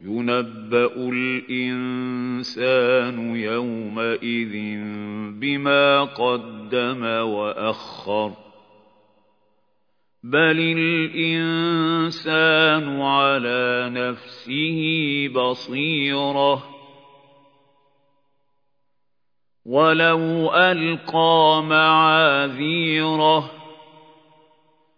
ينبأ الإنسان يومئذ بما قدم وأخر بل الإنسان على نفسه بصيرة ولو ألقى معاذيره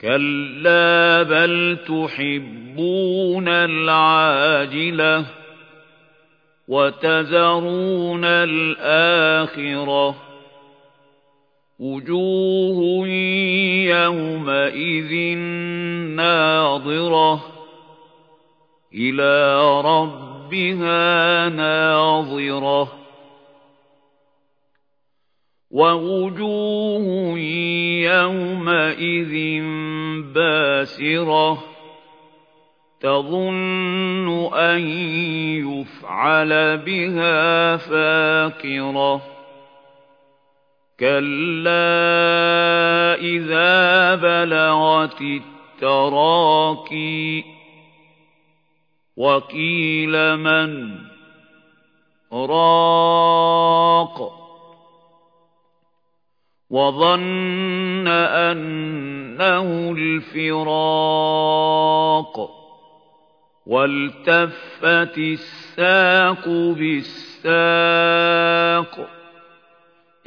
كلا بل تحبون العاجلة وتذرون الآخرة وجوه يومئذ ناظرة إلى ربها ناظرة ووجوه يومئذ باسرة تظن أن يفعل بها فاقرة كلا إذا بلغت التراكي وقيل من راق وظن أنه الفراق والتفت الساق بالساق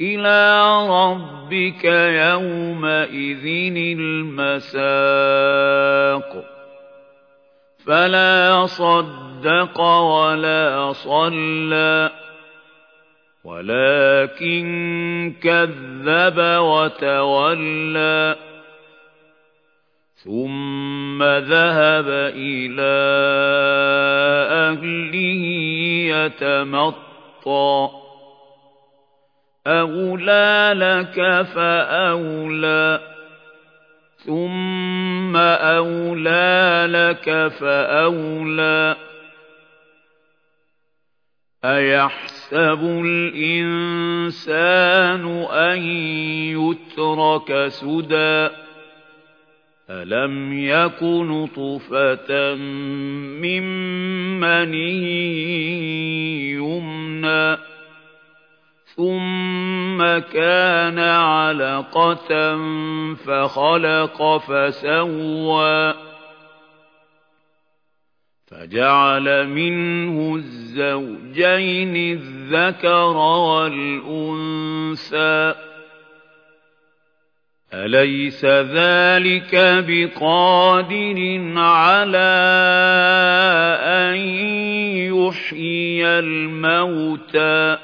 إلى ربك يومئذ المساق فلا صدق ولا صلى ولكن كذب وتولى ثم ذهب إلى أهله يتمطى. أولى لك فأولى ثم أولى لك فأولى. أيحسب الإنسان أن يترك سدى ألم يكن طفة من مني يمنى ثم كان علقة فخلق فسوى فجعل منه الزوجين الذكر والأنثى. أليس ذلك بقادر على أن يحيي الموتى؟